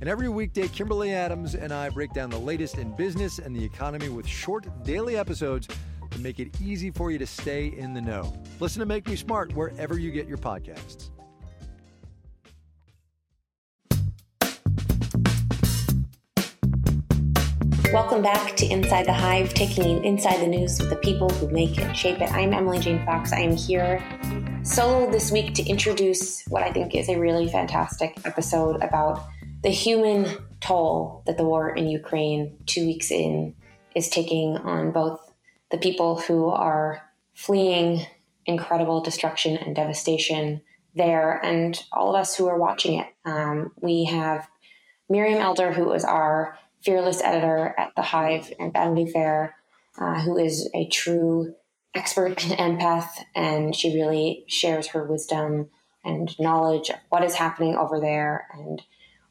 And every weekday, Kimberly Adams and I break down the latest in business and the economy with short daily episodes to make it easy for you to stay in the know. Listen to Make Me Smart wherever you get your podcasts. Welcome back to Inside the Hive, taking you inside the news with the people who make it, shape it. I'm Emily Jane Fox. I am here solo this week to introduce what I think is a really fantastic episode about the human toll that the war in Ukraine, two weeks in, is taking on both the people who are fleeing incredible destruction and devastation there and all of us who are watching it. Um, we have Miriam Elder, who is our fearless editor at The Hive and Vanity Fair, uh, who is a true expert and empath, and she really shares her wisdom and knowledge of what is happening over there and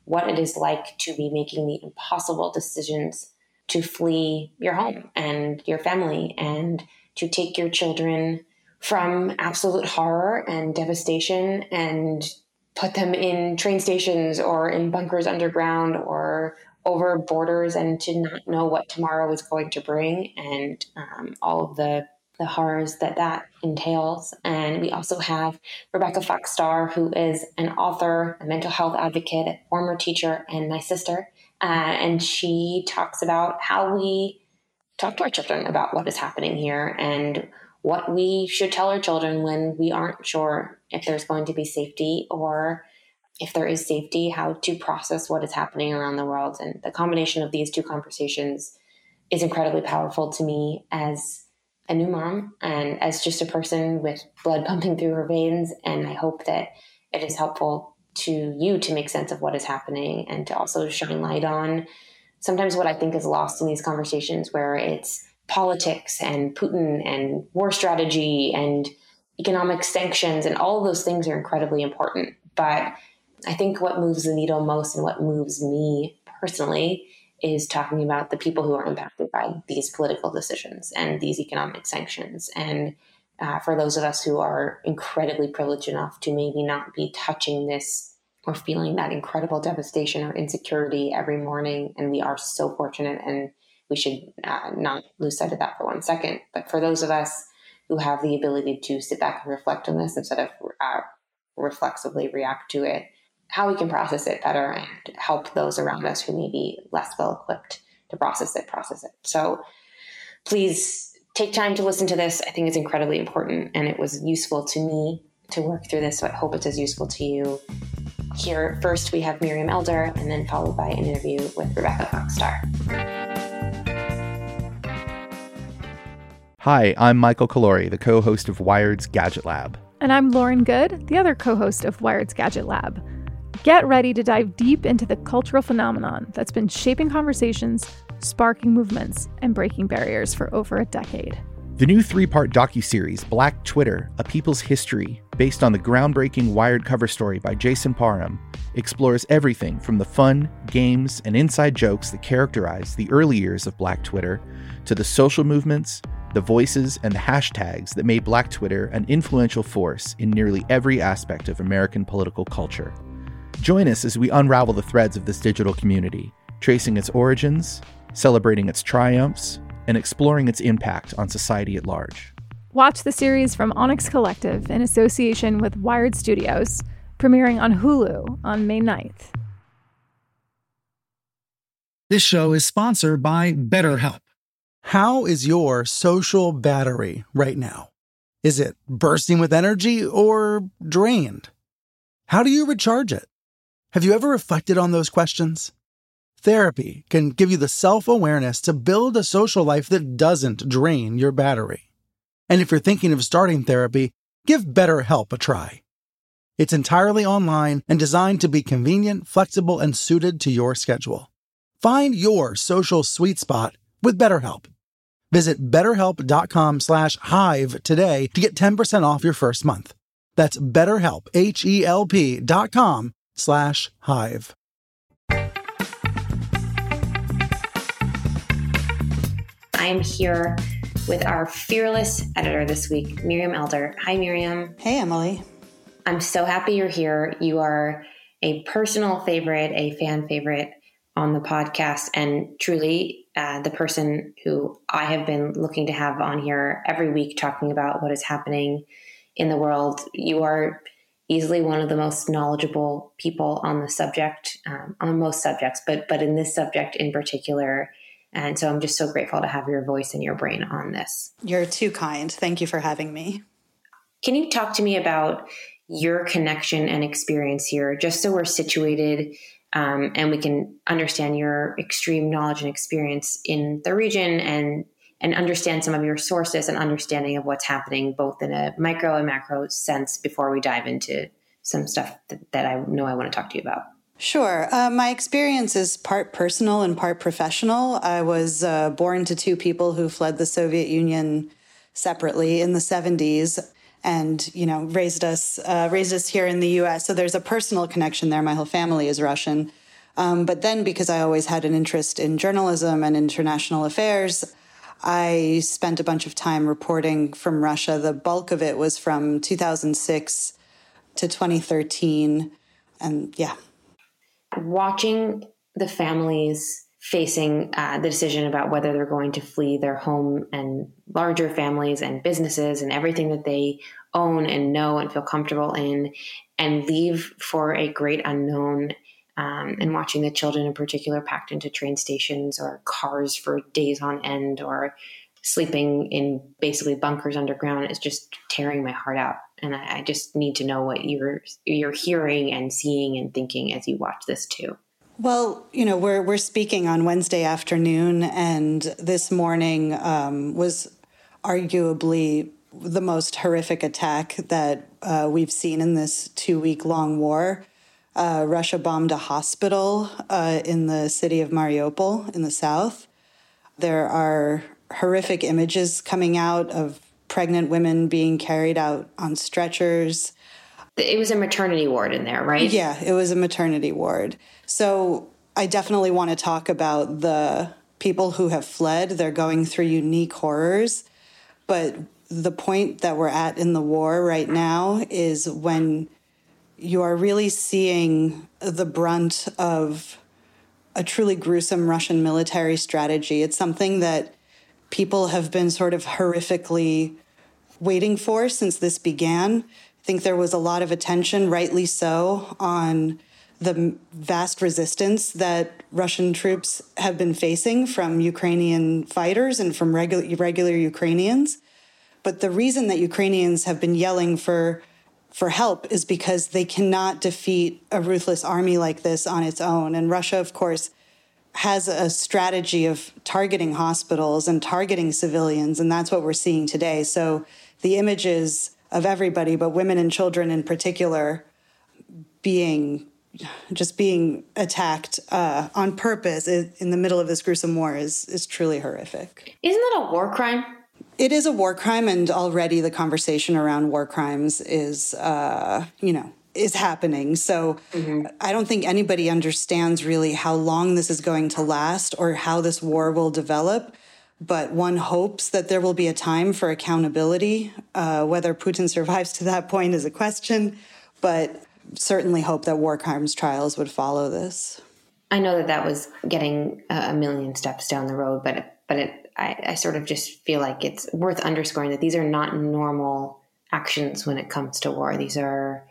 what it is like to be making the impossible decisions to flee your home and your family and to take your children from absolute horror and devastation and put them in train stations or in bunkers underground or over borders and to not know what tomorrow is going to bring and um, all of the the horrors that that entails. And we also have Rebecca Fox-Starr, who is an author, a mental health advocate, a former teacher, and my sister. Uh, and she talks about how we talk to our children about what is happening here and what we should tell our children when we aren't sure if there's going to be safety or if there is safety, how to process what is happening around the world. And the combination of these two conversations is incredibly powerful to me as a new mom and as just a person with blood pumping through her veins. And I hope that it is helpful to you to make sense of what is happening and to also shine light on sometimes what I think is lost in these conversations where it's politics and Putin and war strategy and economic sanctions and all those things are incredibly important. But I think what moves the needle most and what moves me personally is talking about the people who are impacted by these political decisions and these economic sanctions. And uh, for those of us who are incredibly privileged enough to maybe not be touching this or feeling that incredible devastation or insecurity every morning, and we are so fortunate and we should uh, not lose sight of that for one second. But for those of us who have the ability to sit back and reflect on this instead of uh, reflexively react to it, how we can process it better and help those around us who may be less well equipped to process it, process it. So please take time to listen to this. I think it's incredibly important and it was useful to me to work through this. So I hope it's as useful to you. Here, first, we have Miriam Elder, and then followed by an interview with Rebecca Fox-Starr. Hi, I'm Michael Calore, the co host of Wired's Gadget Lab. And I'm Lauren Goode, the other co host of Wired's Gadget Lab. Get ready to dive deep into the cultural phenomenon that's been shaping conversations, sparking movements, and breaking barriers for over a decade. The new three-part docu-series Black Twitter: A People's History, based on the groundbreaking Wired cover story by Jason Parham, explores everything from the fun, games, and inside jokes that characterize the early years of Black Twitter to the social movements, the voices, and the hashtags that made Black Twitter an influential force in nearly every aspect of American political culture. Join us as we unravel the threads of this digital community, tracing its origins, celebrating its triumphs, and exploring its impact on society at large. Watch the series from Onyx Collective in association with Wired Studios, premiering on Hulu on May 9th. This show is sponsored by BetterHelp. How is your social battery right now? Is it bursting with energy or drained? How do you recharge it? Have you ever reflected on those questions? Therapy can give you the self awareness to build a social life that doesn't drain your battery. And if you're thinking of starting therapy, give BetterHelp a try. It's entirely online and designed to be convenient, flexible, and suited to your schedule. Find your social sweet spot with BetterHelp. Visit betterhelp.com slash hive today to get 10% off your first month. That's betterhelp, H-E-L-P dot com slash hive. I'm here with our fearless editor this week, Miriam Elder. Hi, Miriam. Hey, Emily. I'm so happy you're here. You are a personal favorite, a fan favorite on the podcast, and truly uh, the person who I have been looking to have on here every week talking about what is happening in the world. You are easily one of the most knowledgeable people on the subject, um, on most subjects, but but in this subject in particular. And so I'm just so grateful to have your voice and your brain on this. You're too kind. Thank you for having me. Can you talk to me about your connection and experience here, just so we're situated um, and we can understand your extreme knowledge and experience in the region and and understand some of your sources and understanding of what's happening both in a micro and macro sense before we dive into some stuff that, that I know I want to talk to you about. Sure. Uh, my experience is part personal and part professional. I was uh, born to two people who fled the Soviet Union separately in the 70s and you know raised us uh, raised us here in the U.S. So there's a personal connection there. My whole family is Russian, um, but then because I always had an interest in journalism and international affairs, I spent a bunch of time reporting from Russia. The bulk of it was from 2006 to 2013, and yeah, watching the families facing uh, the decision about whether they're going to flee their home and larger families and businesses and everything that they own and know and feel comfortable in and leave for a great unknown um, and watching the children in particular packed into train stations or cars for days on end or sleeping in basically bunkers underground is just tearing my heart out and I, I just need to know what you're you're hearing and seeing and thinking as you watch this too well, you know, we're we're speaking on Wednesday afternoon, and this morning um, was arguably the most horrific attack that uh, we've seen in this two week long war. Uh, Russia bombed a hospital uh, in the city of Mariupol in the south. There are horrific images coming out of pregnant women being carried out on stretchers. It was a maternity ward in there, right? Yeah, it was a maternity ward. So I definitely want to talk about the people who have fled. They're going through unique horrors. But the point that we're at in the war right now is when you are really seeing the brunt of a truly gruesome Russian military strategy. It's something that people have been sort of horrifically waiting for since this began. I think there was a lot of attention, rightly so, on the vast resistance that Russian troops have been facing from Ukrainian fighters and from regular, regular Ukrainians. But the reason that Ukrainians have been yelling for for help is because they cannot defeat a ruthless army like this on its own. And Russia, of course, has a strategy of targeting hospitals and targeting civilians, and that's what we're seeing today. So the images of everybody, but women and children in particular, being just being attacked uh, on purpose in the middle of this gruesome war is is truly horrific. Isn't that a war crime? It is a war crime, and already the conversation around war crimes is, uh, you know, is happening. So mm-hmm. I don't think anybody understands really how long this is going to last or how this war will develop but one hopes that there will be a time for accountability. Uh, whether Putin survives to that point is a question, but certainly hope that war crimes trials would follow this. I know that that was getting a million steps down the road, but but it, I, I sort of just feel like it's worth underscoring that these are not normal actions when it comes to war. These are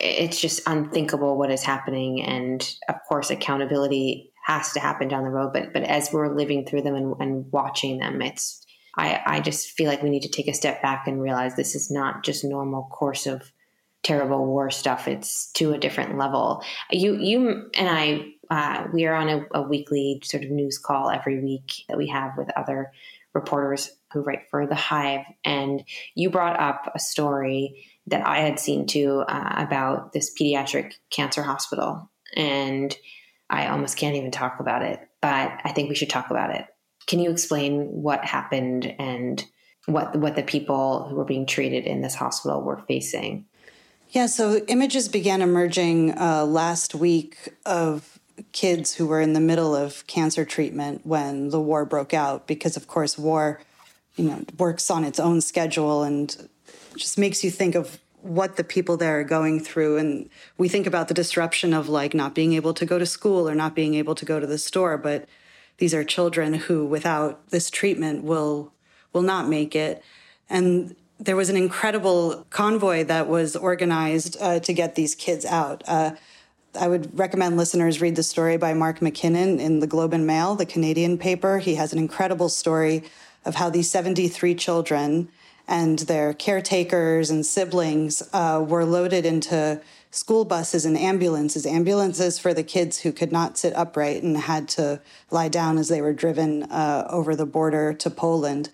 it's just unthinkable what is happening, and of course, accountability has to happen down the road. But but as we're living through them and, and watching them, it's I, I just feel like we need to take a step back and realize this is not just normal course of terrible war stuff. It's to a different level. You you and I uh, we are on a, a, weekly sort of news call every week that we have with other reporters who write for the Hive, and you brought up a story that I had seen too uh, about this pediatric cancer hospital, and I almost can't even talk about it, but I think we should talk about it. Can you explain what happened and what what the people who were being treated in this hospital were facing? Yeah, so images began emerging uh, last week of kids who were in the middle of cancer treatment when the war broke out, because of course war, you know, works on its own schedule and just makes you think of what the people there are going through. And we think about the disruption of like not being able to go to school or not being able to go to the store but these are children who without this treatment will will not make it. And there was an incredible convoy that was organized uh, to get these kids out. Uh, I would recommend listeners read the story by Mark MacKinnon in the Globe and Mail, the Canadian paper. He has an incredible story of how these 73 children and their caretakers and siblings uh, were loaded into school buses and ambulances, ambulances for the kids who could not sit upright and had to lie down as they were driven uh, over the border to Poland.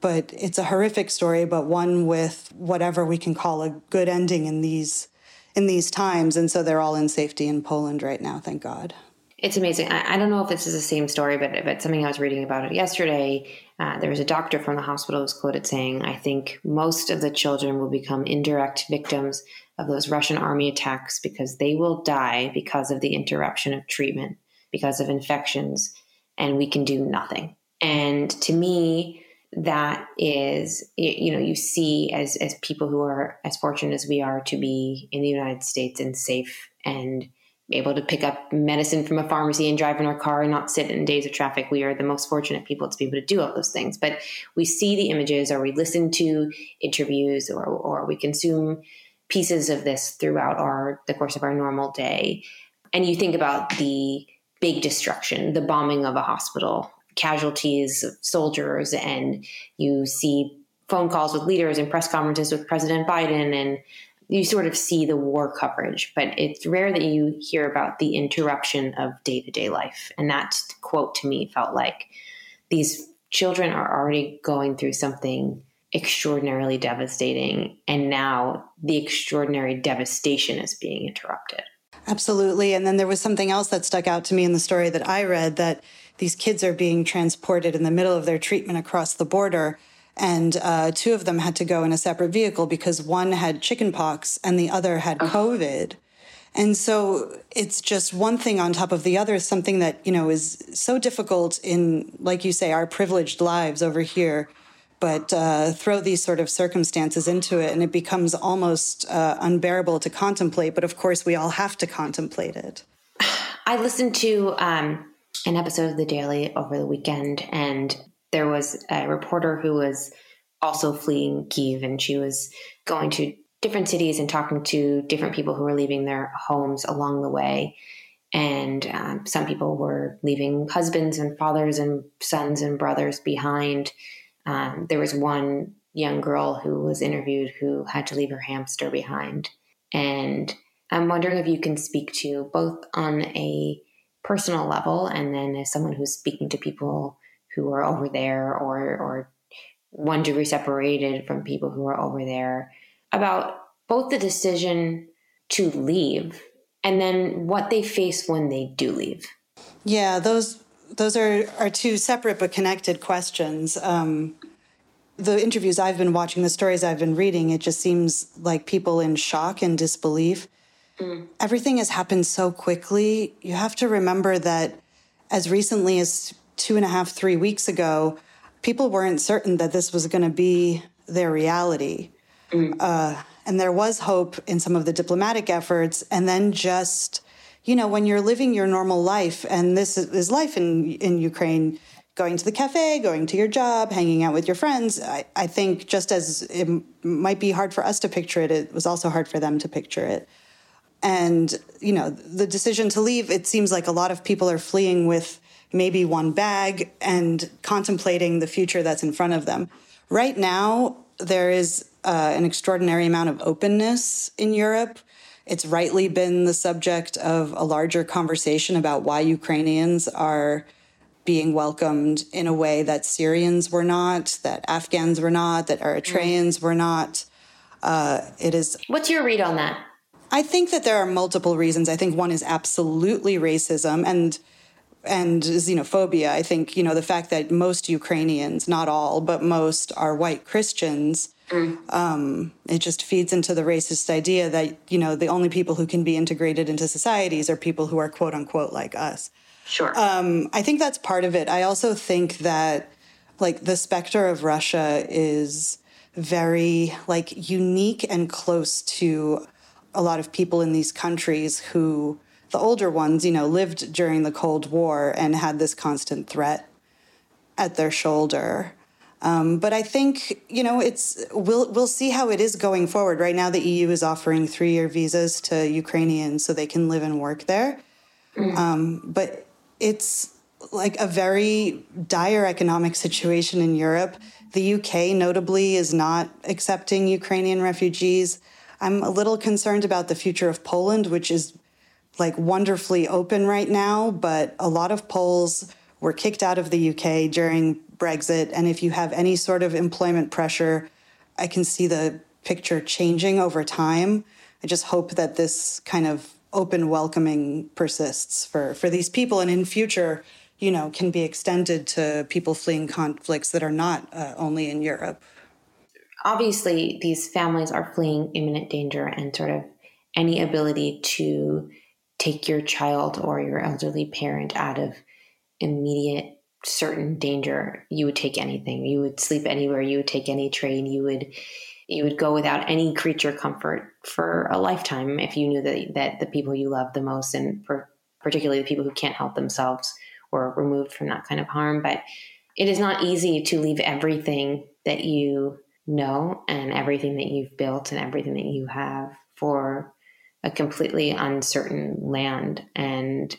But it's a horrific story, but one with whatever we can call a good ending in these in these times. And so they're all in safety in Poland right now, thank God. It's amazing. I, I don't know if this is the same story, but, but something I was reading about it yesterday. Uh, there was a doctor from the hospital who was quoted saying, I think most of the children will become indirect victims of those Russian army attacks because they will die because of the interruption of treatment, because of infections, and we can do nothing. And to me, that is you know you see as as people who are as fortunate as we are to be in the United States and safe and able to pick up medicine from a pharmacy and drive in our car and not sit in days of traffic. We are the most fortunate people to be able to do all those things. But we see the images or we listen to interviews or, or we consume pieces of this throughout our the course of our normal day. And you think about the big destruction, the bombing of a hospital, casualties of soldiers, and you see phone calls with leaders and press conferences with President Biden and you sort of see the war coverage, but it's rare that you hear about the interruption of day to day life. And that quote to me felt like these children are already going through something extraordinarily devastating. And now the extraordinary devastation is being interrupted. Absolutely. And then there was something else that stuck out to me in the story that I read that these kids are being transported in the middle of their treatment across the border and uh, two of them had to go in a separate vehicle because one had chickenpox and the other had COVID. And so it's just one thing on top of the other, something that, you know, is so difficult in, like you say, our privileged lives over here. But uh, throw these sort of circumstances into it, and it becomes almost uh, unbearable to contemplate. But of course, we all have to contemplate it. I listened to um, an episode of The Daily over the weekend, and there was a reporter who was also fleeing Kiev, and she was going to different cities and talking to different people who were leaving their homes along the way. And um, some people were leaving husbands and fathers and sons and brothers behind. Um, there was one young girl who was interviewed who had to leave her hamster behind. And I'm wondering if you can speak to both on a personal level and then as someone who's speaking to people who are over there or or to be separated from people who are over there about both the decision to leave and then what they face when they do leave. Yeah, those those are are two separate but connected questions. Um, the interviews I've been watching, the stories I've been reading, it just seems like people in shock and disbelief. Mm. Everything has happened so quickly. You have to remember that as recently as two and a half, three weeks ago, people weren't certain that this was going to be their reality. Mm. Uh, and there was hope in some of the diplomatic efforts. And then just, you know, when you're living your normal life, and this is life in, in Ukraine, going to the cafe, going to your job, hanging out with your friends, I, I think just as it might be hard for us to picture it, it was also hard for them to picture it. And, you know, the decision to leave, it seems like a lot of people are fleeing with maybe one bag and contemplating the future that's in front of them. Right now, there is uh, an extraordinary amount of openness in Europe. It's rightly been the subject of a larger conversation about why Ukrainians are being welcomed in a way that Syrians were not, that Afghans were not, that Eritreans mm. were not. Uh, it is. What's your read on that? I think that there are multiple reasons. I think one is absolutely racism and and xenophobia. I think you know the fact that most Ukrainians, not all, but most, are white Christians. Mm. Um, it just feeds into the racist idea that you know the only people who can be integrated into societies are people who are quote unquote like us. Sure. Um, I think that's part of it. I also think that like the specter of Russia is very like unique and close to a lot of people in these countries who the older ones, you know, lived during the Cold War and had this constant threat at their shoulder. Um, but I think you know it's we'll we'll see how it is going forward. Right now, the EU is offering three year visas to Ukrainians so they can live and work there. Mm. Um, but it's like a very dire economic situation in Europe. The UK, notably, is not accepting Ukrainian refugees. I'm a little concerned about the future of Poland, which is like wonderfully open right now, but a lot of Poles were kicked out of the UK during Brexit. And if you have any sort of employment pressure, I can see the picture changing over time. I just hope that this kind of open welcoming persists for for these people and in future you know can be extended to people fleeing conflicts that are not uh, only in Europe obviously these families are fleeing imminent danger and sort of any ability to take your child or your elderly parent out of immediate certain danger you would take anything. You would sleep anywhere. You would take any train. You would you would go without any creature comfort for a lifetime if you knew that that the people you love the most and particularly the people who can't help themselves were removed from that kind of harm. But it is not easy to leave everything that you know and everything that you've built and everything that you have for a completely uncertain land and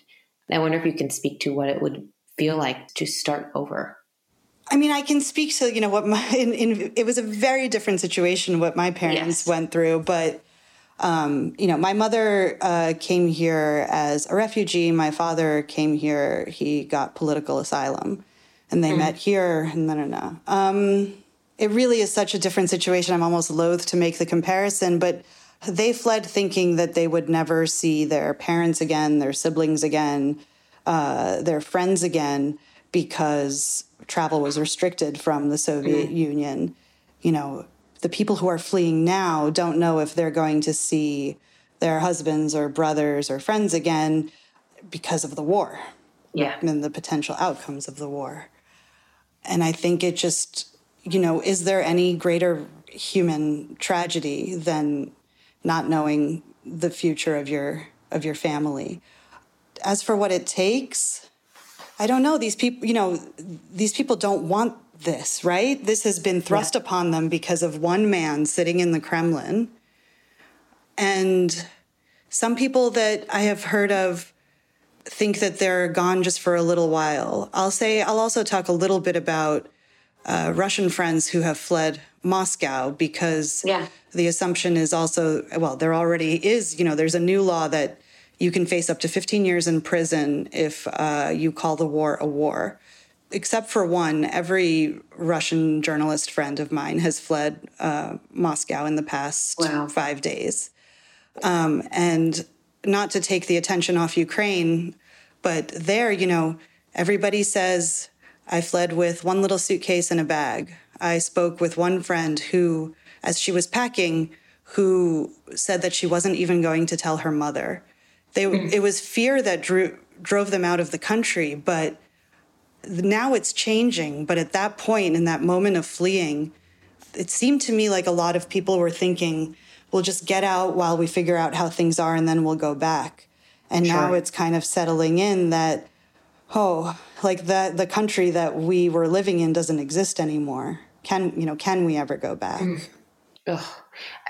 i wonder if you can speak to what it would feel like to start over I mean, I can speak to you know what my in, in, it was a very different situation what my parents yes. went through, but um, you know, my mother uh, came here as a refugee. My father came here; he got political asylum, and they mm. met here. And no, no, no. Um, it really is such a different situation. I'm almost loath to make the comparison, but they fled thinking that they would never see their parents again, their siblings again, uh, their friends again, because travel was restricted from the Soviet mm. Union. You know, the people who are fleeing now don't know if they're going to see their husbands or brothers or friends again because of the war. Yeah. And the potential outcomes of the war. And I think it just, you know, is there any greater human tragedy than not knowing the future of your of your family? As for what it takes, I don't know. These people, you know, these people don't want this, right? This has been thrust yeah. upon them because of one man sitting in the Kremlin. And some people that I have heard of think that they're gone just for a little while. I'll say, I'll also talk a little bit about uh, Russian friends who have fled Moscow because yeah. the assumption is also, well, there already is, you know, there's a new law that you can face up to 15 years in prison if uh, you call the war a war. Except for one, every Russian journalist friend of mine has fled uh, Moscow in the past wow. five days. Um, and not to take the attention off Ukraine, but there, you know, everybody says, I fled with one little suitcase and a bag. I spoke with one friend who, as she was packing, who said that she wasn't even going to tell her mother they, mm. It was fear that drew, drove them out of the country, but now it's changing. But at that point, in that moment of fleeing, it seemed to me like a lot of people were thinking, we'll just get out while we figure out how things are and then we'll go back. And sure. now it's kind of settling in that, oh, like that the country that we were living in doesn't exist anymore. Can you know, can we ever go back? Mm.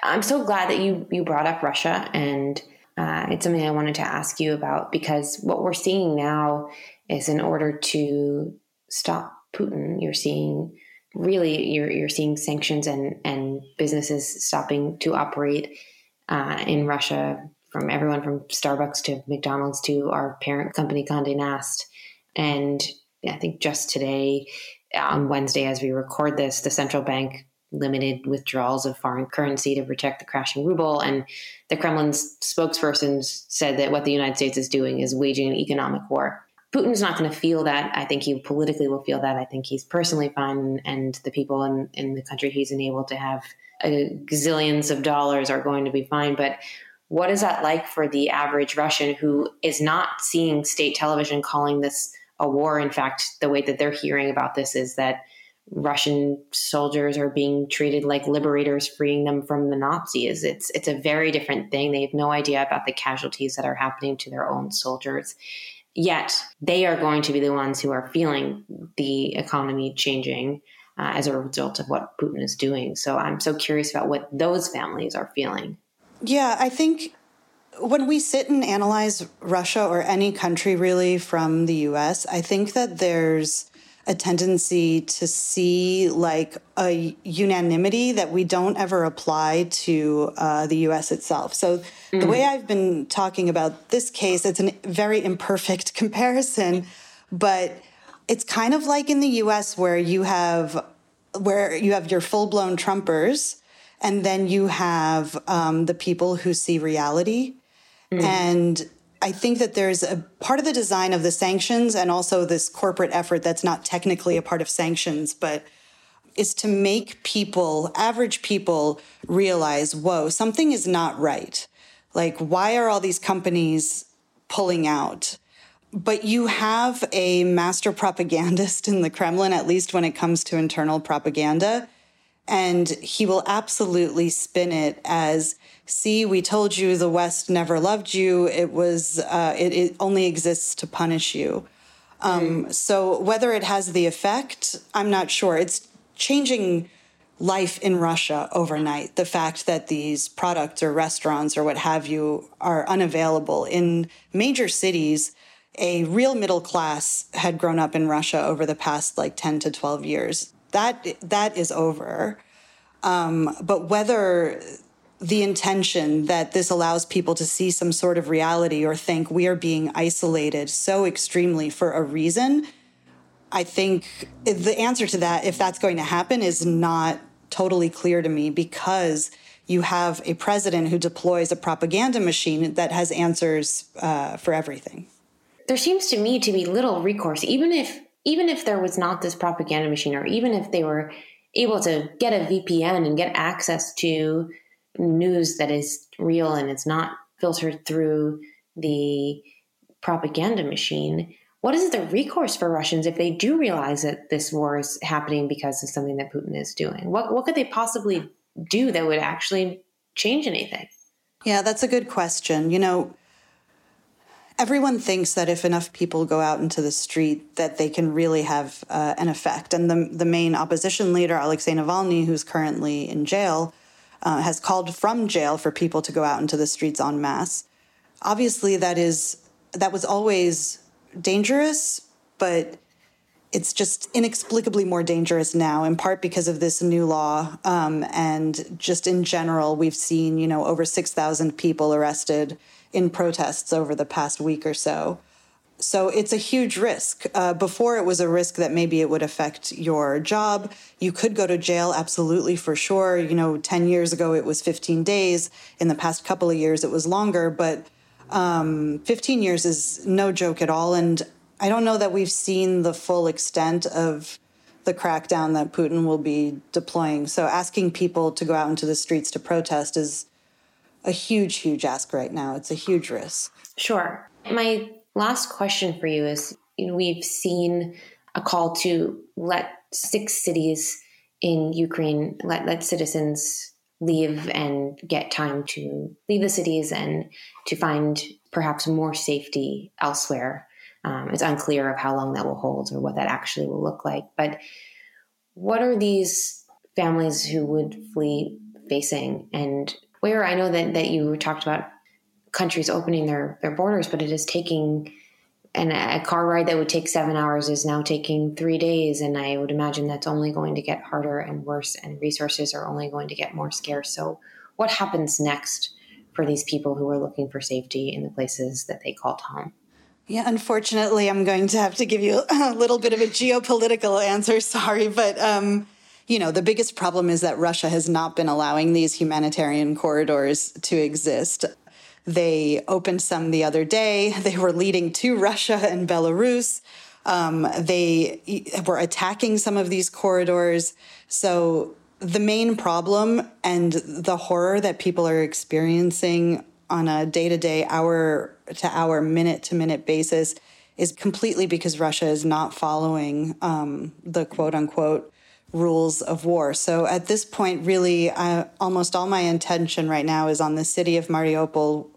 I'm so glad that you you brought up Russia and uh, it's something I wanted to ask you about because what we're seeing now is in order to stop Putin, you're seeing really you're you're seeing sanctions and and businesses stopping to operate uh, in Russia from everyone from Starbucks to McDonald's to our parent company Condé Nast, and I think just today on Wednesday, as we record this, the central bank limited withdrawals of foreign currency to protect the crashing ruble. And the Kremlin's spokesperson said that what the United States is doing is waging an economic war. Putin's not going to feel that. I think he politically will feel that. I think he's personally fine, and the people in, in the country he's enabled to have uh, gazillions of dollars are going to be fine. But what is that like for the average Russian who is not seeing state television calling this a war? In fact, the way that they're hearing about this is that Russian soldiers are being treated like liberators, freeing them from the Nazis. It's it's a very different thing. They have no idea about the casualties that are happening to their own soldiers. Yet they are going to be the ones who are feeling the economy changing uh, as a result of what Putin is doing. So I'm so curious about what those families are feeling. Yeah, I think when we sit and analyze Russia or any country really from the US, I think that there's a tendency to see like a unanimity that we don't ever apply to uh, the US itself. So, mm-hmm. the way I've been talking about this case, it's a very imperfect comparison, but it's kind of like in the US where you have where you have your full-blown trumpers and then you have um, the people who see reality mm-hmm. and I think that there's a part of the design of the sanctions and also this corporate effort that's not technically a part of sanctions, but is to make people, average people, realize, whoa, something is not right. Like, why are all these companies pulling out? But you have a master propagandist in the Kremlin, at least when it comes to internal propaganda. And he will absolutely spin it as see, we told you the West never loved you. It was, uh, it, it, only exists to punish you. Um, mm. So whether it has the effect, I'm not sure. It's changing life in Russia overnight. The fact that these products or restaurants or what have you are unavailable in major cities. A real middle class had grown up in Russia over the past like 10 to 12 years. That that is over. Um, but whether the intention that this allows people to see some sort of reality or think we are being isolated so extremely for a reason. I think the answer to that, if that's going to happen, is not totally clear to me because you have a president who deploys a propaganda machine that has answers uh, for everything. There seems to me to be little recourse, even if even if there was not this propaganda machine, or even if they were able to get a VPN and get access to news that is real and it's not filtered through the propaganda machine, what is the recourse for Russians if they do realize that this war is happening because of something that Putin is doing? What what could they possibly do that would actually change anything? Yeah, that's a good question. You know, everyone thinks that if enough people go out into the street, that they can really have uh, an effect. And the the main opposition leader, Alexei Navalny, who's currently in jail, uh, has called from jail for people to go out into the streets en masse. Obviously, that is that was always dangerous, but it's just inexplicably more dangerous now, in part because of this new law, um, and just in general, we've seen you know over six thousand people arrested in protests over the past week or so. So it's a huge risk. Uh, before it was a risk that maybe it would affect your job. You could go to jail, absolutely, for sure. You know, 10 years ago it was 15 days. In the past couple of years it was longer, but um, 15 years is no joke at all. And I don't know that we've seen the full extent of the crackdown that Putin will be deploying. So asking people to go out into the streets to protest is a huge, huge ask right now. It's a huge risk. Sure. My Last question for you is you know, we've seen a call to let six cities in Ukraine let, let citizens leave and get time to leave the cities and to find perhaps more safety elsewhere. Um, it's unclear of how long that will hold or what that actually will look like. But what are these families who would flee facing? And where I know that, that you talked about countries opening their, their borders, but it is taking and a car ride that would take seven hours is now taking three days. And I would imagine that's only going to get harder and worse, and resources are only going to get more scarce. So, what happens next for these people who are looking for safety in the places that they called home? Yeah, unfortunately, I'm going to have to give you a little bit of a geopolitical answer. Sorry, but um, you know, the biggest problem is that Russia has not been allowing these humanitarian corridors to exist. They opened some the other day. They were leading to Russia and Belarus. Um, they were attacking some of these corridors. So, the main problem and the horror that people are experiencing on a day to day, hour to hour, minute to minute basis is completely because Russia is not following um, the quote unquote rules of war. So at this point, really, uh, almost all my intention right now is on the city of Mariupol,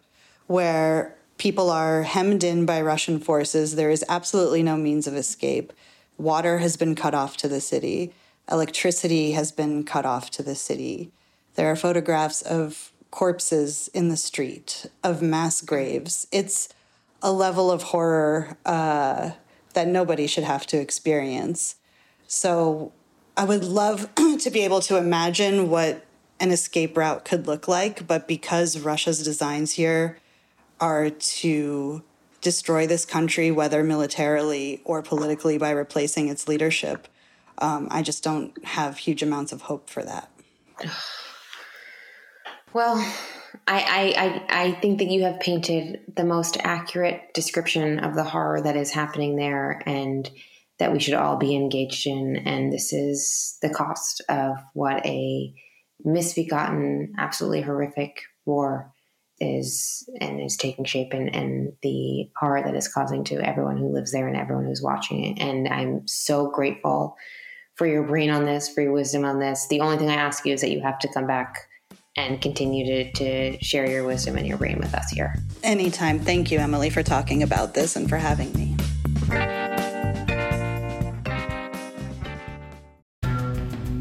where people are hemmed in by Russian forces. There is absolutely no means of escape. Water has been cut off to the city, electricity has been cut off to the city. There are photographs of corpses in the street, of mass graves. It's a level of horror uh, that nobody should have to experience. So I would love to be able to imagine what an escape route could look like, but because Russia's designs here are to destroy this country, whether militarily or politically by replacing its leadership, um, I just don't have huge amounts of hope for that. Well, I, I, I think that you have painted the most accurate description of the horror that is happening there. And that we should all be engaged in. And this is the cost of what a misbegotten, absolutely horrific war is and is taking shape and, and the horror that is causing to everyone who lives there and everyone who's watching it. And I'm so grateful for your brain on this, for your wisdom on this. The only thing I ask you is that you have to come back and continue to, to share your wisdom and your brain with us here. Anytime. Thank you, Emily, for talking about this and for having me.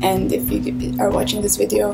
And if you are watching this video,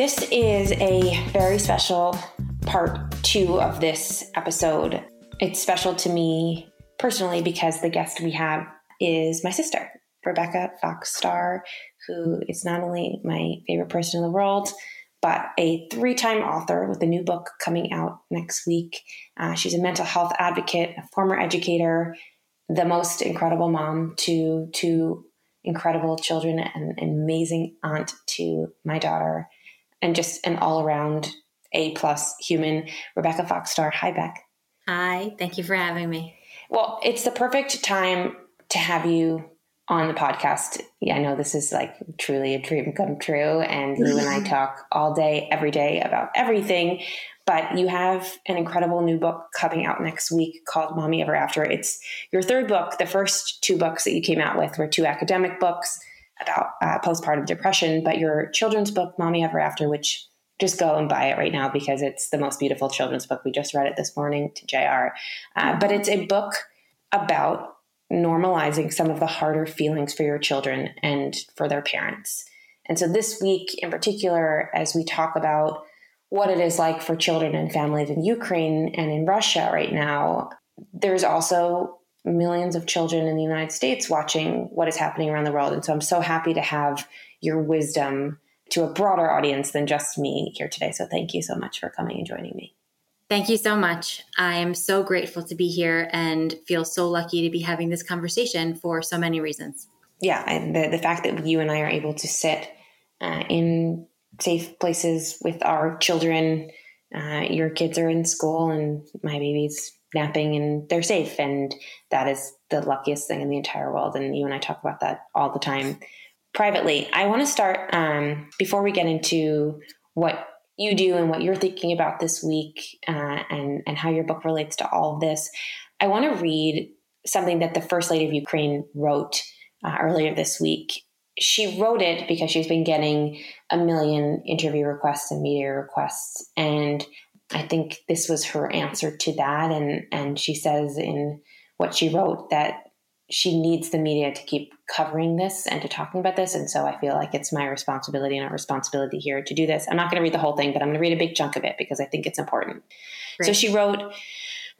This is a very special part two of this episode. It's special to me personally because the guest we have is my sister, Rebecca Fox Starr, who is not only my favorite person in the world, but a three time author with a new book coming out next week. Uh, she's a mental health advocate, a former educator, the most incredible mom to two incredible children, and an amazing aunt to my daughter and just an all around A plus human. Rebecca Fox Starr. Hi, Beck. Hi, thank you for having me. Well, it's the perfect time to have you on the podcast. Yeah, I know this is like truly a dream come true, and you and I talk all day, every day about everything. But you have an incredible new book coming out next week called Mommy Ever After. It's your third book. The first two books that you came out with were two academic books about uh, postpartum depression, but your children's book, Mommy Ever After, which just go and buy it right now because it's the most beautiful children's book. We just read it this morning to JR. Uh, but it's a book about normalizing some of the harder feelings for your children and for their parents. And so this week in particular, as we talk about what it is like for children and families in Ukraine and in Russia right now, there's also millions of children in the United States watching what is happening around the world. And so I'm so happy to have your wisdom to a broader audience than just me here today. So thank you so much for coming and joining me. Thank you so much. I am so grateful to be here and feel so lucky to be having this conversation for so many reasons. Yeah, and the, the fact that you and I are able to sit uh, in safe places with our children. Uh, your kids are in school, and my baby's napping, and they're safe. And that is the luckiest thing in the entire world. And you and I talk about that all the time privately. I want to start um, before we get into what you do and what you're thinking about this week uh, and, and how your book relates to all of this. I want to read something that the First Lady of Ukraine wrote uh, earlier this week she wrote it because she's been getting a million interview requests and media requests and i think this was her answer to that and and she says in what she wrote that she needs the media to keep covering this and to talking about this and so i feel like it's my responsibility and our responsibility here to do this. I'm not going to read the whole thing but i'm going to read a big chunk of it because i think it's important. Great. so she wrote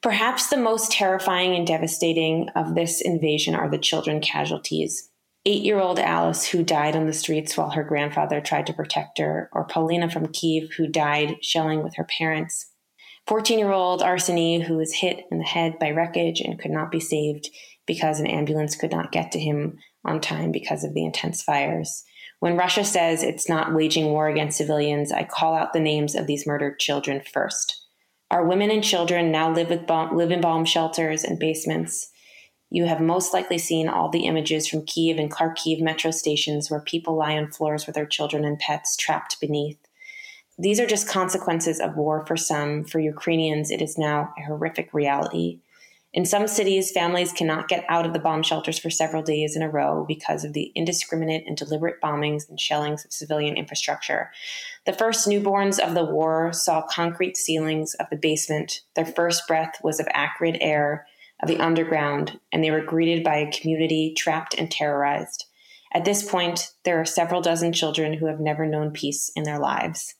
Perhaps the most terrifying and devastating of this invasion are the children casualties eight year old Alice, who died on the streets while her grandfather tried to protect her, or Paulina from Kiev, who died shelling with her parents. 14 year old Arseny, who was hit in the head by wreckage and could not be saved because an ambulance could not get to him on time because of the intense fires. When Russia says it's not waging war against civilians, I call out the names of these murdered children first. Our women and children now live, with bomb, live in bomb shelters and basements. You have most likely seen all the images from Kiev and Kharkiv metro stations where people lie on floors with their children and pets trapped beneath. These are just consequences of war for some. For Ukrainians, it is now a horrific reality. In some cities, families cannot get out of the bomb shelters for several days in a row because of the indiscriminate and deliberate bombings and shellings of civilian infrastructure. The first newborns of the war saw concrete ceilings of the basement. Their first breath was of acrid air of the underground, and they were greeted by a community trapped and terrorized. At this point, there are several dozen children who have never known peace in their lives.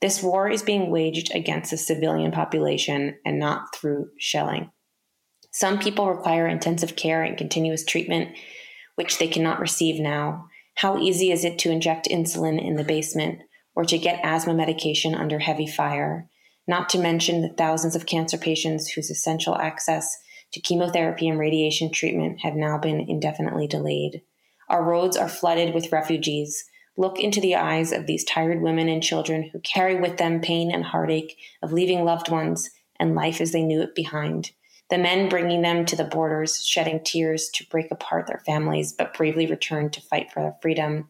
This war is being waged against the civilian population and not through shelling. Some people require intensive care and continuous treatment, which they cannot receive now. How easy is it to inject insulin in the basement or to get asthma medication under heavy fire? Not to mention the thousands of cancer patients whose essential access to chemotherapy and radiation treatment have now been indefinitely delayed. Our roads are flooded with refugees. Look into the eyes of these tired women and children who carry with them pain and heartache of leaving loved ones and life as they knew it behind. The men bringing them to the borders, shedding tears to break apart their families, but bravely return to fight for their freedom.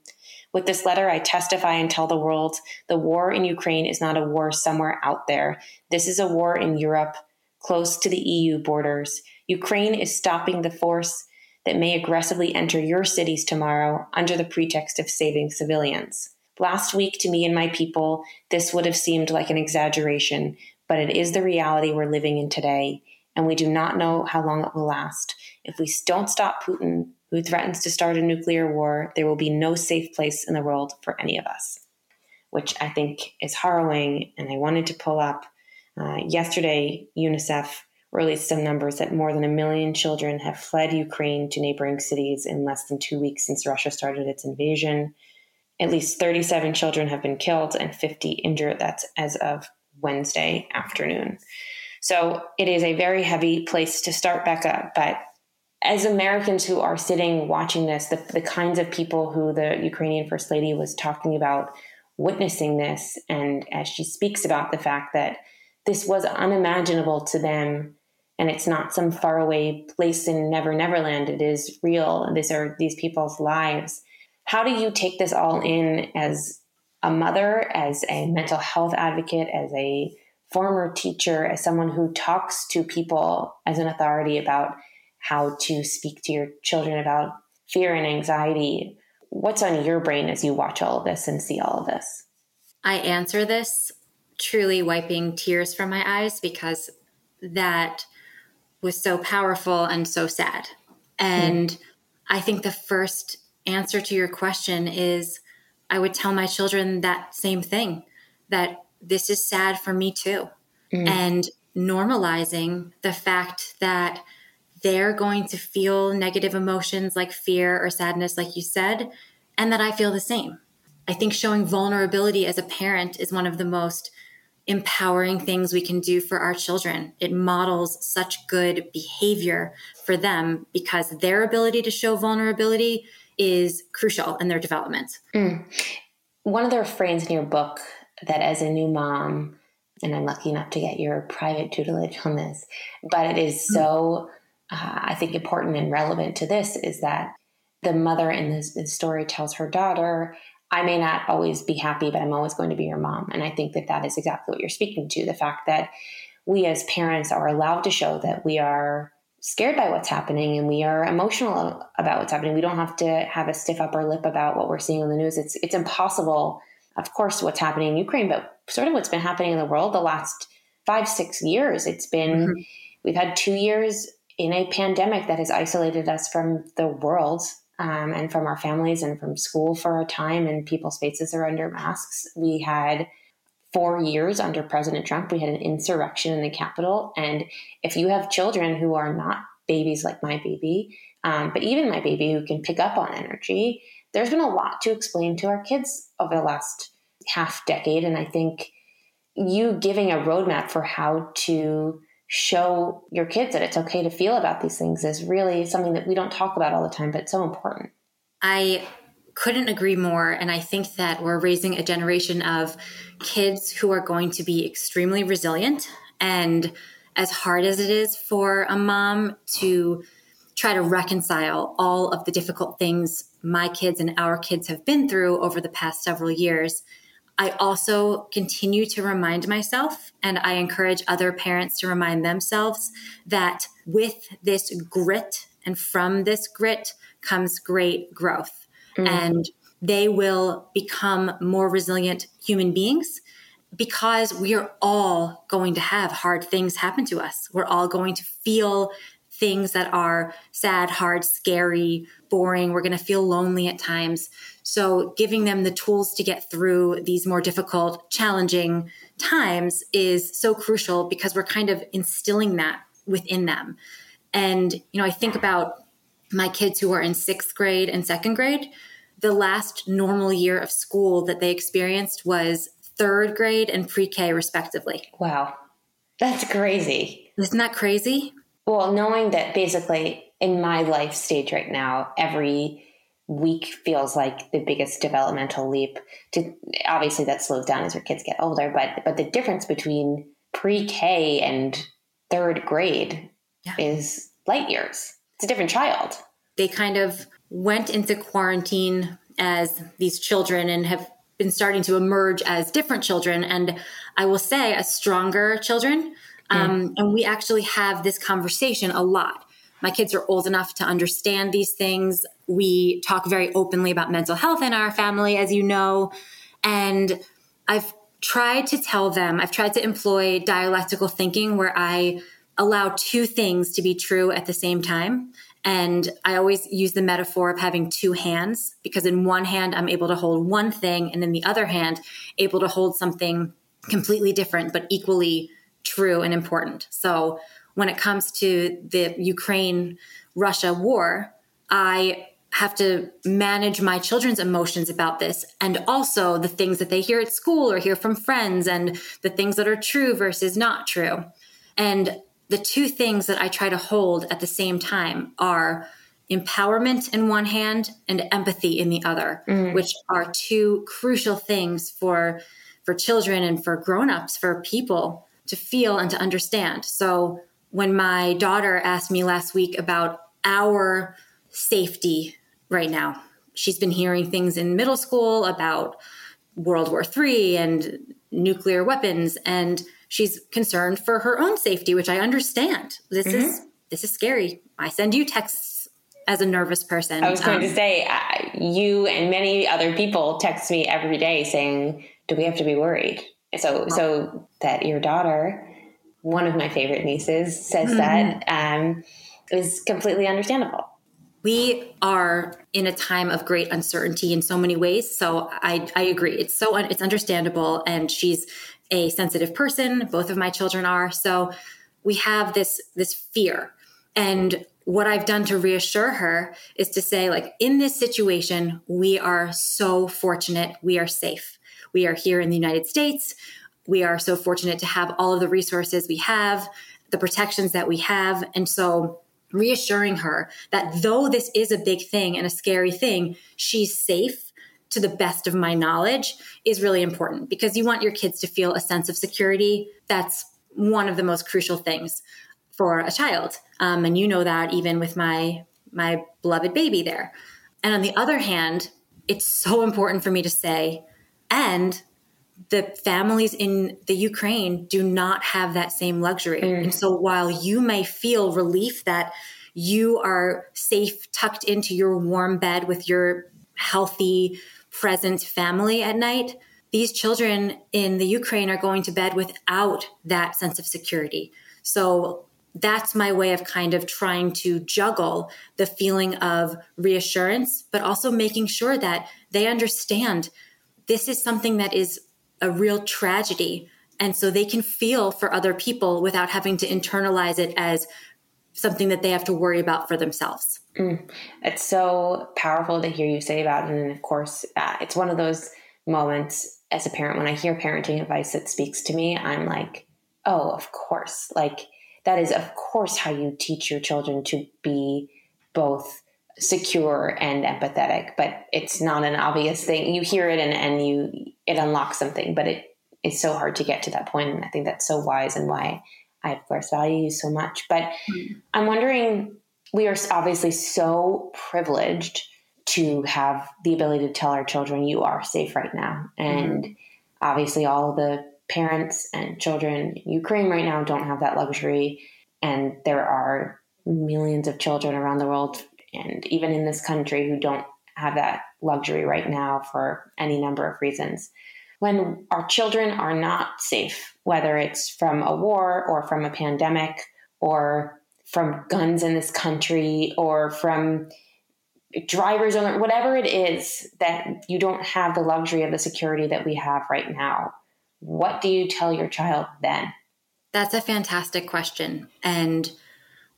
With this letter, I testify and tell the world the war in Ukraine is not a war somewhere out there. This is a war in Europe, close to the EU borders. Ukraine is stopping the force that may aggressively enter your cities tomorrow under the pretext of saving civilians. Last week, to me and my people, this would have seemed like an exaggeration, but it is the reality we're living in today, and we do not know how long it will last. If we don't stop Putin, who threatens to start a nuclear war, there will be no safe place in the world for any of us, which I think is harrowing. And I wanted to pull up uh, yesterday, UNICEF released some numbers that more than a million children have fled Ukraine to neighboring cities in less than two weeks since Russia started its invasion. At least 37 children have been killed and 50 injured. That's as of Wednesday afternoon. So it is a very heavy place to start back up. But as Americans who are sitting watching this, the, the kinds of people who the Ukrainian First Lady was talking about witnessing this, and as she speaks about the fact that this was unimaginable to them and it's not some faraway place in Never Neverland. It is real. These are these people's lives. How do you take this all in as a mother, as a mental health advocate, as a former teacher, as someone who talks to people as an authority about how to speak to your children about fear and anxiety? What's on your brain as you watch all of this and see all of this? I answer this truly wiping tears from my eyes because that was so powerful and so sad. And mm. I think the first answer to your question is I would tell my children that same thing that this is sad for me too. Mm. And normalizing the fact that they're going to feel negative emotions like fear or sadness, like you said, and that I feel the same. I think showing vulnerability as a parent is one of the most empowering things we can do for our children. It models such good behavior for them because their ability to show vulnerability is crucial in their development. Mm. One of the refrains in your book that as a new mom, and I'm lucky enough to get your private tutelage on this, but it is so, uh, I think, important and relevant to this is that the mother in this, this story tells her daughter, I may not always be happy, but I'm always going to be your mom. And I think that that is exactly what you're speaking to the fact that we as parents are allowed to show that we are scared by what's happening and we are emotional about what's happening. We don't have to have a stiff upper lip about what we're seeing on the news. It's it's impossible, of course, what's happening in Ukraine, but sort of what's been happening in the world the last five, six years. It's been mm-hmm. we've had two years in a pandemic that has isolated us from the world um, and from our families and from school for a time, and people's faces are under masks. We had four years under President Trump, we had an insurrection in the Capitol. And if you have children who are not babies like my baby, um, but even my baby who can pick up on energy, there's been a lot to explain to our kids over the last half decade. And I think you giving a roadmap for how to show your kids that it's okay to feel about these things is really something that we don't talk about all the time, but it's so important. I couldn't agree more. And I think that we're raising a generation of kids who are going to be extremely resilient. And as hard as it is for a mom to try to reconcile all of the difficult things my kids and our kids have been through over the past several years, I also continue to remind myself, and I encourage other parents to remind themselves that with this grit and from this grit comes great growth. Mm. And they will become more resilient human beings because we are all going to have hard things happen to us. We're all going to feel things that are sad, hard, scary, boring. We're going to feel lonely at times. So, giving them the tools to get through these more difficult, challenging times is so crucial because we're kind of instilling that within them. And, you know, I think about my kids who are in sixth grade and second grade. The last normal year of school that they experienced was third grade and pre K, respectively. Wow. That's crazy. Isn't that crazy? Well, knowing that basically in my life stage right now, every week feels like the biggest developmental leap to obviously that slows down as your kids get older but but the difference between pre-k and third grade yeah. is light years. It's a different child. They kind of went into quarantine as these children and have been starting to emerge as different children. And i will say as stronger children um, and we actually have this conversation a lot. My kids are old enough to understand these things. We talk very openly about mental health in our family, as you know. And I've tried to tell them, I've tried to employ dialectical thinking where I allow two things to be true at the same time. And I always use the metaphor of having two hands because in one hand, I'm able to hold one thing, and in the other hand, able to hold something completely different, but equally true and important. So when it comes to the Ukraine Russia war, I have to manage my children's emotions about this and also the things that they hear at school or hear from friends and the things that are true versus not true. And the two things that I try to hold at the same time are empowerment in one hand and empathy in the other, mm. which are two crucial things for for children and for grown-ups, for people to feel and to understand. So when my daughter asked me last week about our safety right now, she's been hearing things in middle school about World War III and nuclear weapons, and she's concerned for her own safety, which I understand. This mm-hmm. is this is scary. I send you texts as a nervous person. I was going um, to say, uh, you and many other people text me every day saying, "Do we have to be worried?" So, so that your daughter, one of my favorite nieces, says mm-hmm. that um, is completely understandable. We are in a time of great uncertainty in so many ways. So I, I agree. It's so un- it's understandable, and she's a sensitive person. Both of my children are. So we have this this fear, and what I've done to reassure her is to say, like, in this situation, we are so fortunate. We are safe. We are here in the United States. we are so fortunate to have all of the resources we have, the protections that we have. And so reassuring her that though this is a big thing and a scary thing, she's safe to the best of my knowledge is really important because you want your kids to feel a sense of security. That's one of the most crucial things for a child. Um, and you know that even with my my beloved baby there. And on the other hand, it's so important for me to say, and the families in the Ukraine do not have that same luxury. Mm. And so while you may feel relief that you are safe tucked into your warm bed with your healthy, present family at night, these children in the Ukraine are going to bed without that sense of security. So that's my way of kind of trying to juggle the feeling of reassurance, but also making sure that they understand this is something that is a real tragedy. And so they can feel for other people without having to internalize it as something that they have to worry about for themselves. Mm. It's so powerful to hear you say about it. And of course, uh, it's one of those moments as a parent when I hear parenting advice that speaks to me, I'm like, oh, of course. Like, that is, of course, how you teach your children to be both secure and empathetic but it's not an obvious thing you hear it and, and you it unlocks something but it it is so hard to get to that point and i think that's so wise and why i of course value you so much but mm-hmm. i'm wondering we are obviously so privileged to have the ability to tell our children you are safe right now and mm-hmm. obviously all the parents and children in ukraine right now don't have that luxury and there are millions of children around the world and even in this country who don't have that luxury right now for any number of reasons. When our children are not safe, whether it's from a war or from a pandemic or from guns in this country or from drivers or whatever it is that you don't have the luxury of the security that we have right now, what do you tell your child then? That's a fantastic question. And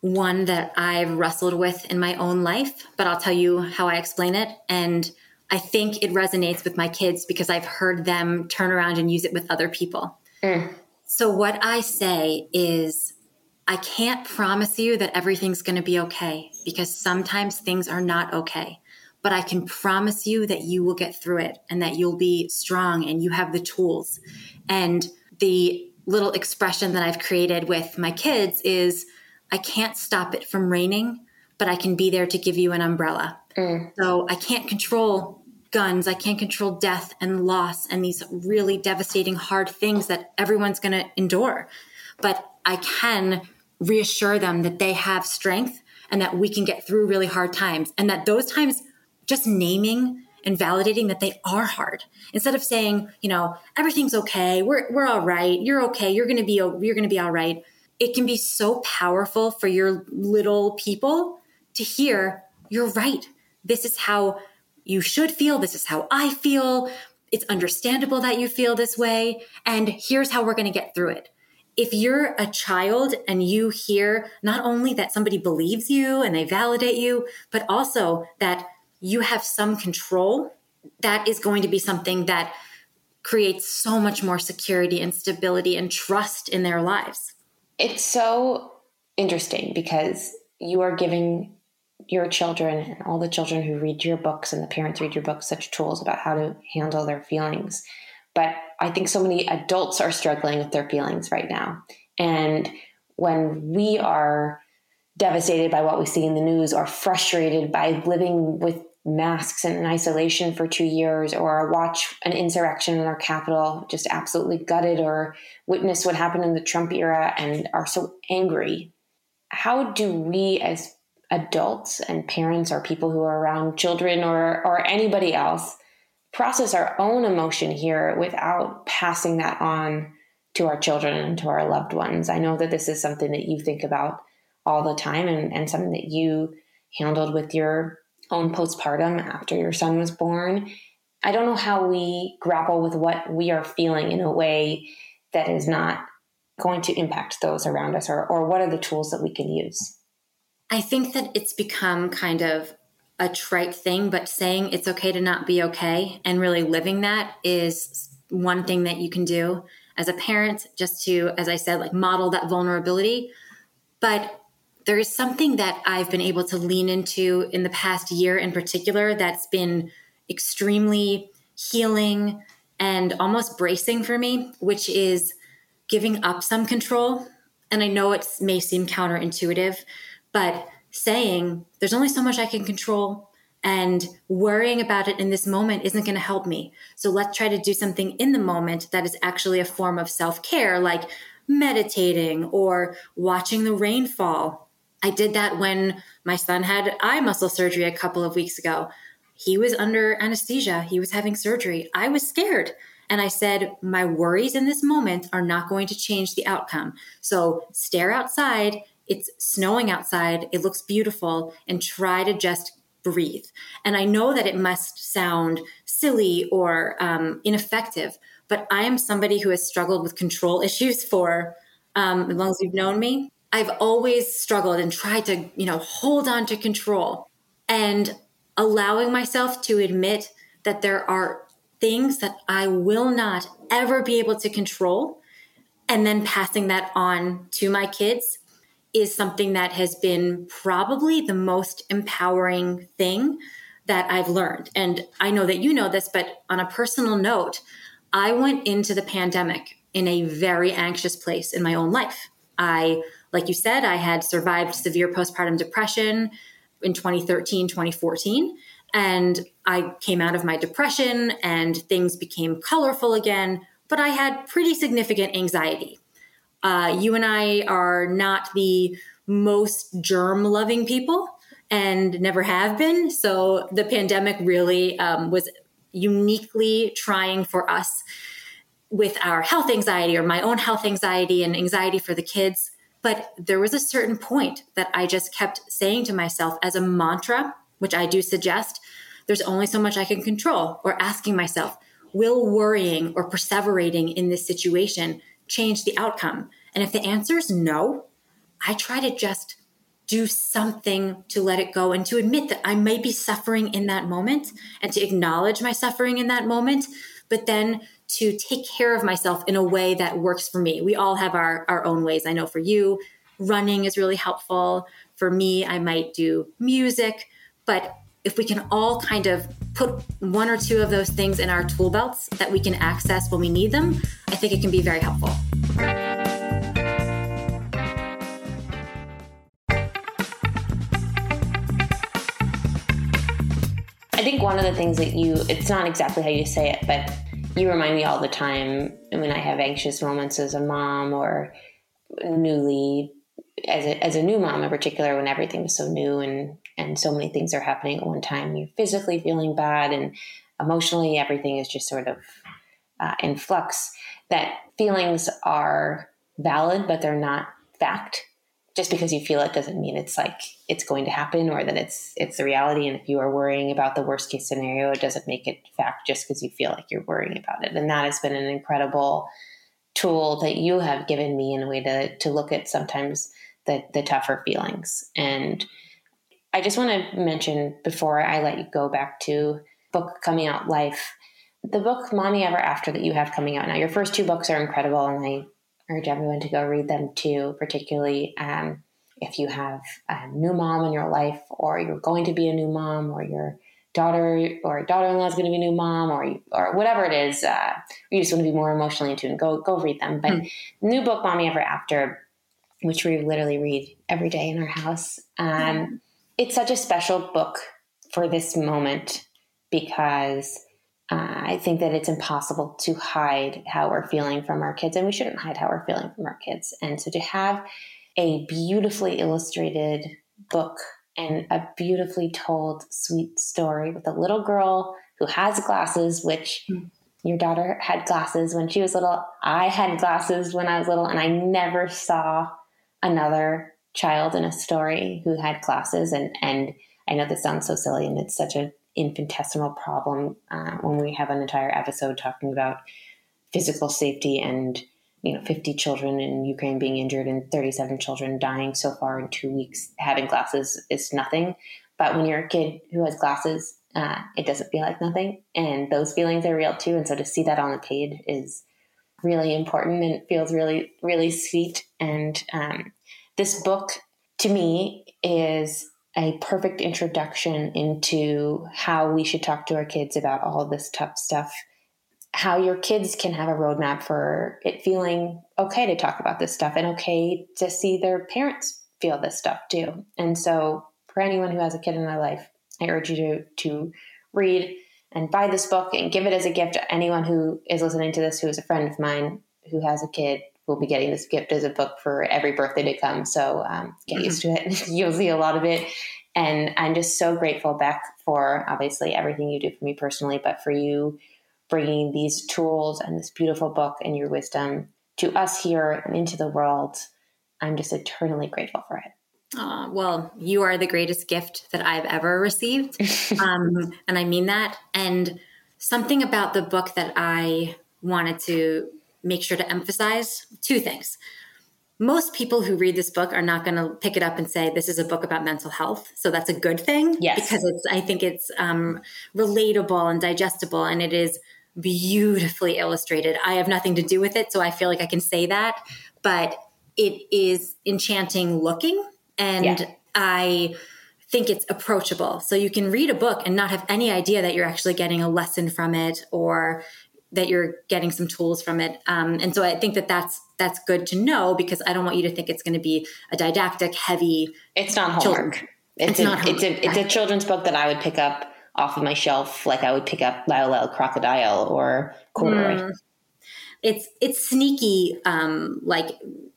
one that I've wrestled with in my own life, but I'll tell you how I explain it. And I think it resonates with my kids because I've heard them turn around and use it with other people. Mm. So, what I say is, I can't promise you that everything's going to be okay because sometimes things are not okay. But I can promise you that you will get through it and that you'll be strong and you have the tools. And the little expression that I've created with my kids is, I can't stop it from raining, but I can be there to give you an umbrella. Mm. So I can't control guns. I can't control death and loss and these really devastating, hard things that everyone's going to endure. But I can reassure them that they have strength and that we can get through really hard times and that those times just naming and validating that they are hard instead of saying you know everything's okay we're, we're all right you're okay you're gonna be you're gonna be all right it can be so powerful for your little people to hear, you're right. This is how you should feel. This is how I feel. It's understandable that you feel this way. And here's how we're going to get through it. If you're a child and you hear not only that somebody believes you and they validate you, but also that you have some control, that is going to be something that creates so much more security and stability and trust in their lives. It's so interesting because you are giving your children and all the children who read your books and the parents read your books such tools about how to handle their feelings. But I think so many adults are struggling with their feelings right now. And when we are devastated by what we see in the news or frustrated by living with masks and in isolation for two years or watch an insurrection in our capital just absolutely gutted or witness what happened in the Trump era and are so angry. How do we as adults and parents or people who are around children or or anybody else process our own emotion here without passing that on to our children and to our loved ones? I know that this is something that you think about all the time and, and something that you handled with your own postpartum after your son was born. I don't know how we grapple with what we are feeling in a way that is not going to impact those around us, or, or what are the tools that we can use? I think that it's become kind of a trite thing, but saying it's okay to not be okay and really living that is one thing that you can do. as a parent, just to, as I said, like model that vulnerability. But there is something that I've been able to lean into in the past year in particular that's been extremely healing and almost bracing for me, which is giving up some control. And I know it may seem counterintuitive, but saying there's only so much I can control and worrying about it in this moment isn't going to help me. So let's try to do something in the moment that is actually a form of self care, like meditating or watching the rain fall. I did that when my son had eye muscle surgery a couple of weeks ago. He was under anesthesia, he was having surgery. I was scared. And I said, My worries in this moment are not going to change the outcome. So stare outside. It's snowing outside. It looks beautiful. And try to just breathe. And I know that it must sound silly or um, ineffective, but I am somebody who has struggled with control issues for um, as long as you've known me. I've always struggled and tried to, you know, hold on to control and allowing myself to admit that there are things that I will not ever be able to control and then passing that on to my kids is something that has been probably the most empowering thing that I've learned. And I know that you know this, but on a personal note, I went into the pandemic in a very anxious place in my own life. I, like you said, I had survived severe postpartum depression in 2013, 2014. And I came out of my depression and things became colorful again, but I had pretty significant anxiety. Uh, you and I are not the most germ loving people and never have been. So the pandemic really um, was uniquely trying for us with our health anxiety or my own health anxiety and anxiety for the kids. But there was a certain point that I just kept saying to myself as a mantra, which I do suggest there's only so much I can control, or asking myself, will worrying or perseverating in this situation change the outcome? And if the answer is no, I try to just do something to let it go and to admit that I may be suffering in that moment and to acknowledge my suffering in that moment, but then to take care of myself in a way that works for me. We all have our, our own ways. I know for you, running is really helpful. For me, I might do music, but if we can all kind of put one or two of those things in our tool belts that we can access when we need them, I think it can be very helpful. I think one of the things that you, it's not exactly how you say it, but you remind me all the time when I have anxious moments as a mom or newly, as a, as a new mom in particular, when everything is so new and, and so many things are happening at one time, you're physically feeling bad and emotionally everything is just sort of uh, in flux, that feelings are valid, but they're not fact just because you feel it doesn't mean it's like it's going to happen or that it's it's the reality. And if you are worrying about the worst case scenario it doesn't make it fact just because you feel like you're worrying about it. And that has been an incredible tool that you have given me in a way to to look at sometimes the the tougher feelings. And i just want to mention before i let you go back to book coming out life the book mommy ever after that you have coming out now your first two books are incredible and i urge everyone to go read them too, particularly um, if you have a new mom in your life, or you're going to be a new mom, or your daughter or daughter-in-law is going to be a new mom, or or whatever it is, uh, you just want to be more emotionally in tune. Go go read them. But mm. new book, Mommy Ever After, which we literally read every day in our house. Um, mm. It's such a special book for this moment because uh, I think that it's impossible to hide how we're feeling from our kids, and we shouldn't hide how we're feeling from our kids. And so to have a beautifully illustrated book and a beautifully told sweet story with a little girl who has glasses, which mm. your daughter had glasses when she was little. I had glasses when I was little, and I never saw another child in a story who had glasses. And, and I know this sounds so silly, and it's such a infinitesimal problem uh, when we have an entire episode talking about physical safety and you know 50 children in Ukraine being injured and 37 children dying so far in two weeks. Having glasses is nothing, but when you're a kid who has glasses, uh, it doesn't feel like nothing, and those feelings are real too. And so to see that on the page is really important and feels really, really sweet. And um, this book to me is a perfect introduction into how we should talk to our kids about all this tough stuff. How your kids can have a roadmap for it feeling okay to talk about this stuff and okay to see their parents feel this stuff too. And so, for anyone who has a kid in their life, I urge you to, to read and buy this book and give it as a gift to anyone who is listening to this who is a friend of mine who has a kid will be getting this gift as a book for every birthday to come. So um, get used to it. You'll see a lot of it. And I'm just so grateful, Beck, for obviously everything you do for me personally, but for you bringing these tools and this beautiful book and your wisdom to us here and into the world. I'm just eternally grateful for it. Uh, well, you are the greatest gift that I've ever received. um, and I mean that. And something about the book that I wanted to make sure to emphasize two things. Most people who read this book are not going to pick it up and say this is a book about mental health. So that's a good thing. Yes. Because it's, I think it's um, relatable and digestible and it is beautifully illustrated. I have nothing to do with it, so I feel like I can say that. But it is enchanting looking and yeah. I think it's approachable. So you can read a book and not have any idea that you're actually getting a lesson from it or that you're getting some tools from it. Um, and so I think that that's that's good to know because I don't want you to think it's going to be a didactic, heavy. It's not homework. It's, it's, a, not homework. It's a it's a children's book that I would pick up off of my shelf, like I would pick up Lyle Lyle Crocodile or Corduroy. Mm. It's it's sneaky, um, like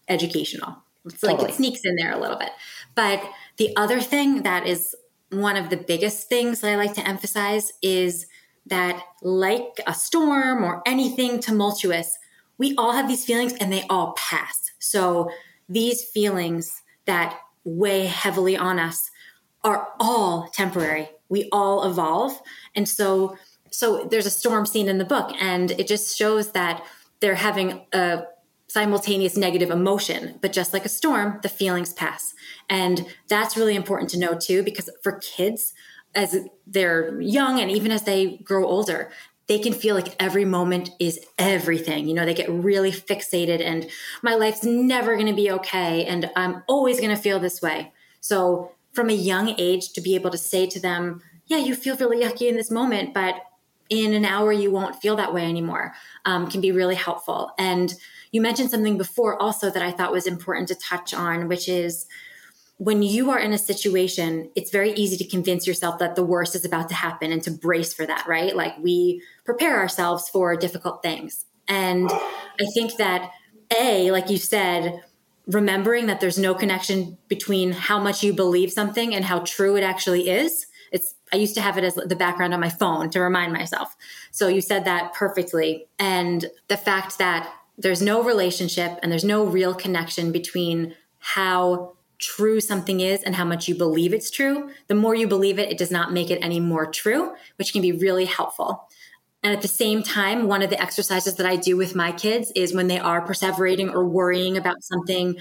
educational. It's totally. like it sneaks in there a little bit. But the other thing that is one of the biggest things that I like to emphasize is that, like a storm or anything tumultuous, we all have these feelings and they all pass. So these feelings that weigh heavily on us are all temporary. We all evolve. And so so there's a storm scene in the book and it just shows that they're having a simultaneous negative emotion. But just like a storm, the feelings pass. And that's really important to know too, because for kids, as they're young and even as they grow older, they can feel like every moment is everything. You know, they get really fixated and my life's never going to be okay. And I'm always going to feel this way. So, from a young age, to be able to say to them, yeah, you feel really yucky in this moment, but in an hour, you won't feel that way anymore, um, can be really helpful. And you mentioned something before also that I thought was important to touch on, which is when you are in a situation, it's very easy to convince yourself that the worst is about to happen and to brace for that, right? Like we prepare ourselves for difficult things. And I think that, A, like you said, remembering that there's no connection between how much you believe something and how true it actually is. It's I used to have it as the background on my phone to remind myself. So you said that perfectly. And the fact that there's no relationship and there's no real connection between how true something is and how much you believe it's true. The more you believe it, it does not make it any more true, which can be really helpful. And at the same time, one of the exercises that I do with my kids is when they are perseverating or worrying about something,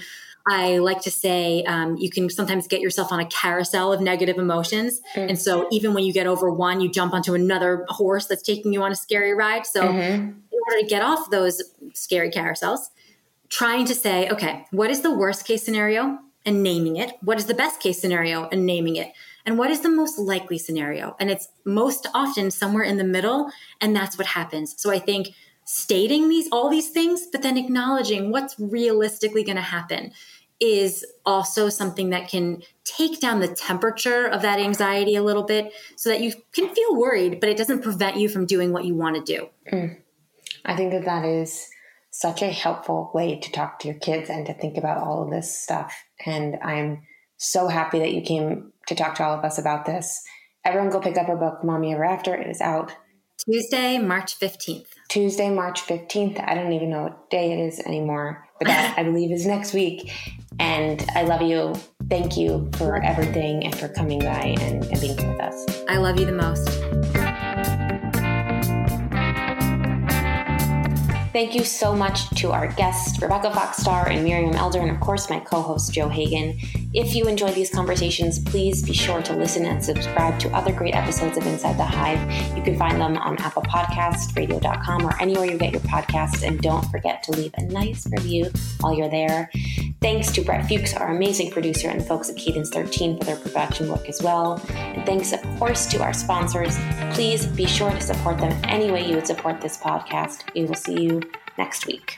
I like to say um, you can sometimes get yourself on a carousel of negative emotions. Mm-hmm. And so even when you get over one, you jump onto another horse that's taking you on a scary ride. So mm-hmm order to get off those scary carousels, trying to say, okay, what is the worst case scenario and naming it? What is the best case scenario and naming it? And what is the most likely scenario? And it's most often somewhere in the middle, and that's what happens. So I think stating these all these things, but then acknowledging what's realistically going to happen is also something that can take down the temperature of that anxiety a little bit so that you can feel worried, but it doesn't prevent you from doing what you want to do. Mm. I think that that is such a helpful way to talk to your kids and to think about all of this stuff. And I'm so happy that you came to talk to all of us about this. Everyone go pick up our book, Mommy Ever After. It is out Tuesday, March 15th. Tuesday, March 15th. I don't even know what day it is anymore, but that I believe is next week. And I love you. Thank you for everything and for coming by and, and being here with us. I love you the most. Thank you so much to our guests, Rebecca Fox-Starr and Miriam Elder, and of course, my co host, Joe Hagan. If you enjoy these conversations, please be sure to listen and subscribe to other great episodes of Inside the Hive. You can find them on Apple Podcasts, radio.com, or anywhere you get your podcasts. And don't forget to leave a nice review while you're there. Thanks to Brett Fuchs, our amazing producer, and the folks at Cadence 13 for their production work as well. And thanks, of course, to our sponsors. Please be sure to support them any way you would support this podcast. We will see you next week.